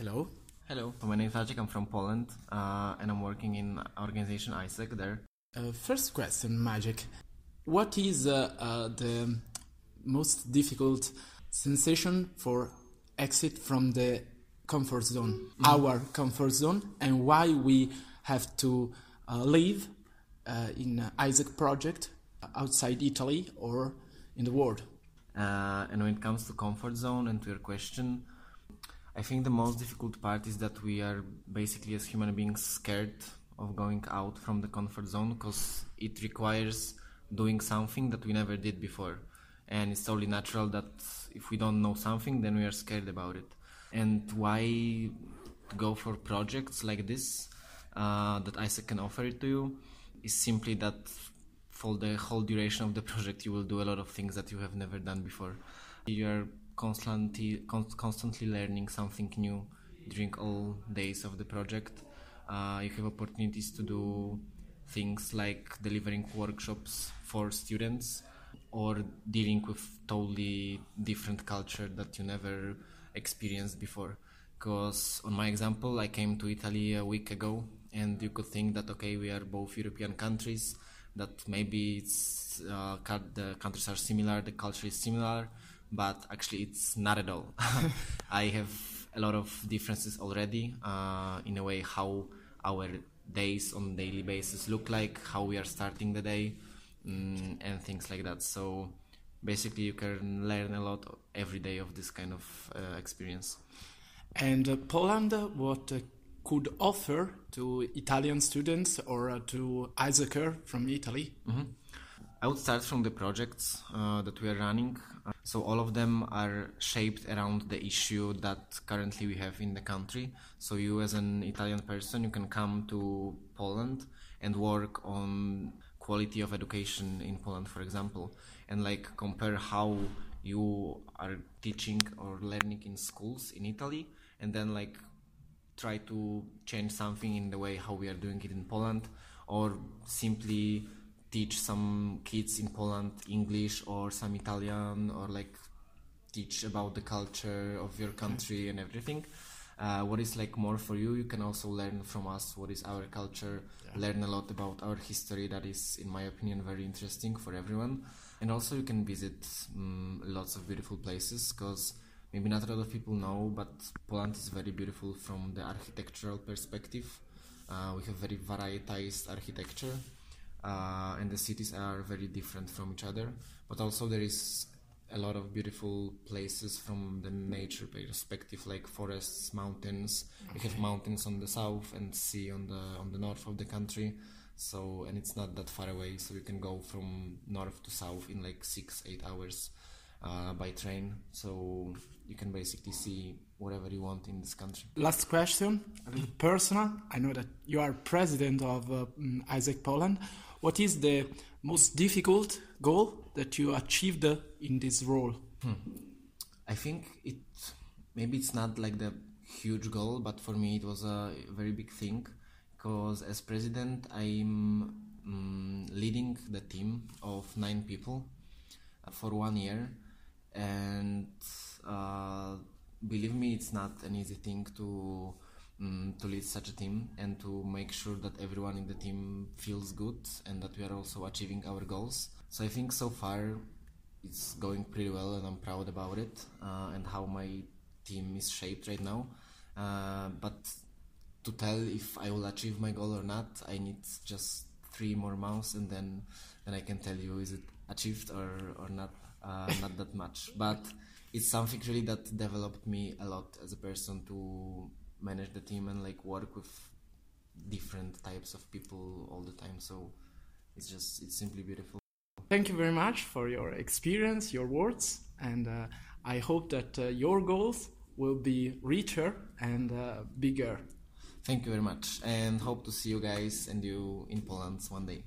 Hello. Hello, my name is Maciek. I'm from Poland, uh, and I'm working in organization AIESEC there. Uh, first question, Maciek. What is uh, uh, the most difficult sensation for exit from the comfort zone, mm. our comfort zone, and why we have to uh, live uh, in AIESEC project outside Italy or in the world? Uh, and when it comes to comfort zone and to your question, I think the most difficult part is that we are basically as human beings scared of going out from the comfort zone because it requires doing something that we never did before. And it's totally natural that if we don't know something, then we are scared about it. And why go for projects like this uh, that AIESEC can offer it to you is simply that for the whole duration of the project, you will do a lot of things that you have never done before. You are constantly constantly learning something new during all days of the project. Uh, you have opportunities to do things like delivering workshops for students or dealing with totally different culture that you never experienced before. Because on my example, I came to Italy a week ago, and you could think that okay, we are both European countries, that maybe it's uh, the countries are similar, the culture is similar, but actually it's not at all. I have a lot of differences already uh, in a way how our days on daily basis look like, how we are starting the day, um, and things like that. So basically, you can learn a lot every day of this kind of uh, experience. And uh, Poland, what uh, could offer to Italian students or uh, to AIESECer from Italy? Mm-hmm. I would start from the projects uh, that we are running. So all of them are shaped around the issue that currently we have in the country. So you, as an Italian person, you can come to Poland and work on quality of education in Poland, for example, and like compare how you are teaching or learning in schools in Italy, and then like try to change something in the way how we are doing it in Poland, or simply teach some kids in Poland English or some Italian or like teach about the culture of your country and everything. Uh, what is like more for you? You can also learn from us what is our culture, yeah. learn a lot about our history. That is, in my opinion, very interesting for everyone. And also, you can visit um, lots of beautiful places because maybe not a lot of people know, but Poland is very beautiful from the architectural perspective. Uh, we have very varietized architecture uh, and the cities are very different from each other. But also there is a lot of beautiful places from the nature perspective, like forests, mountains. Okay. We have mountains on the south and sea on the on the north of the country. So and it's not that far away, so you can go from north to south in like six eight hours uh, by train. So you can basically see whatever you want in this country. Last question, a little personal. I know that you are president of uh, AIESEC Poland. What is the most difficult goal that you achieved in this role? Hmm. I think it maybe it's not like the huge goal, but for me it was a very big thing because as president I'm um, leading the team of nine people for one year, and uh, believe me, it's not an easy thing to um, to lead such a team and to make sure that everyone in the team feels good and that we are also achieving our goals. So I think so far it's going pretty well and I'm proud about it uh, and how my team is shaped right now. Uh, but to tell if I will achieve my goal or not, I need just three more months and then then I can tell you is it achieved or or not uh, not that much. But it's something really that developed me a lot as a person to manage the team and like work with different types of people all the time. So it's just it's simply beautiful. Thank you very much for your experience, your words, and uh, I hope that uh, your goals will be richer and uh, bigger. Thank you very much, and hope to see you guys and you in Poland one day.